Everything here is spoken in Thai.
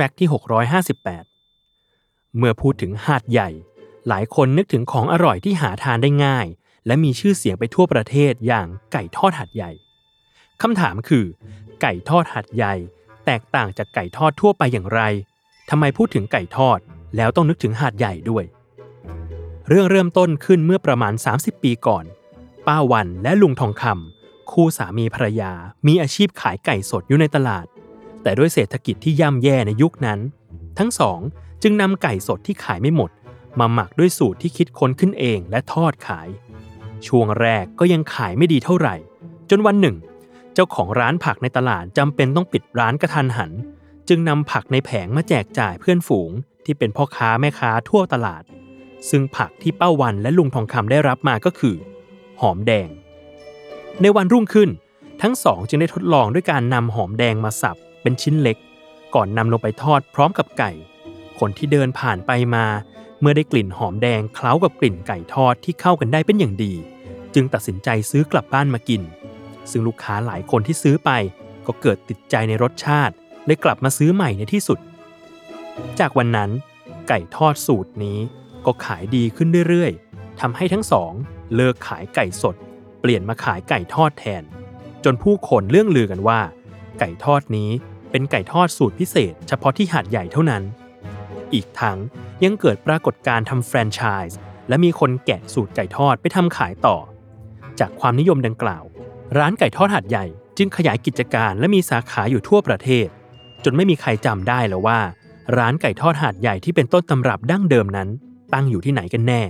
แฟกต์ที่ 658 เมื่อพูดถึงหาดใหญ่ หลายคนนึกถึงของอร่อยที่หาทานได้ง่าย และมีชื่อเสียงไปทั่วประเทศอย่างไก่ทอดหาดใหญ่คำถามคือ ไก่ทอดหาดใหญ่ แตกต่างจากไก่ทอดทั่วไปอย่างไรทำไมพูดถึงไก่ทอด แล้วต้องนึกถึงหาดใหญ่ด้วย เรื่องเริ่มต้นขึ้นเมื่อประมาณ 30 ปีก่อน ป้าวันและลุงทองคำคู่สามีภรรยา มีอาชีพขายไก่สดอยู่ในตลาด แต่ด้วยเศรษฐกิจที่ย่ำแย่ในยุคนั้น ทั้งสองจึงนำไก่สดที่ขายไม่หมด มาหมักด้วยสูตรที่คิดค้นขึ้นเองและทอดขาย ช่วงแรกก็ยังขายไม่ดีเท่าไหร่ จนวันหนึ่ง เจ้าของร้านผักในตลาดจำเป็นต้องปิดร้านกระทันหัน จึงนำผักในแผงมาแจกจ่ายเพื่อนฝูง ที่เป็นพ่อค้าแม่ค้าทั่วตลาด ซึ่งผักที่ป้าวันและลุงทองคำได้รับมาก็คือ หอมแดง ในวันรุ่งขึ้นทั้งสองจึงได้ทดลองด้วยการนำหอมแดงมาสับ เป็นชิ้นเล็ก ก่อนนำลงไปทอดพร้อมกับไก่ คนที่เดินผ่านไปมา เมื่อได้กลิ่นหอมแดงเคล้ากับกลิ่นไก่ทอดที่เข้ากันได้เป็นอย่างดี จึงตัดสินใจซื้อกลับบ้านมากิน ซึ่งลูกค้าหลายคนที่ซื้อไป ก็เกิดติดใจในรสชาติเลยกลับมาซื้อใหม่ในที่สุด จากวันนั้น ไก่ทอดสูตรนี้ก็ขายดีขึ้นเรื่อยๆทำให้ทั้งสองเลิกขายไก่สด เปลี่ยนมาขายไก่ทอดแทน จนผู้คนเรื่องลือกันว่า ไก่ทอดนี้เป็นไก่ทอดสูตรพิเศษ เฉพาะที่หาดใหญ่เท่านั้น อีกทั้งยังเกิดปรากฏการณ์ทำแฟรนไชส์และมีคนแกะสูตรไก่ทอดไปทำขายต่อ จากความนิยมดังกล่าว ร้านไก่ทอดหาดใหญ่จึงขยายกิจการและมีสาขาอยู่ทั่วประเทศ จนไม่มีใครจำได้แล้วว่า ร้านไก่ทอดหาดใหญ่ที่เป็นต้นตำรับดั้งเดิมนั้น ตั้งอยู่ที่ไหนกันแน่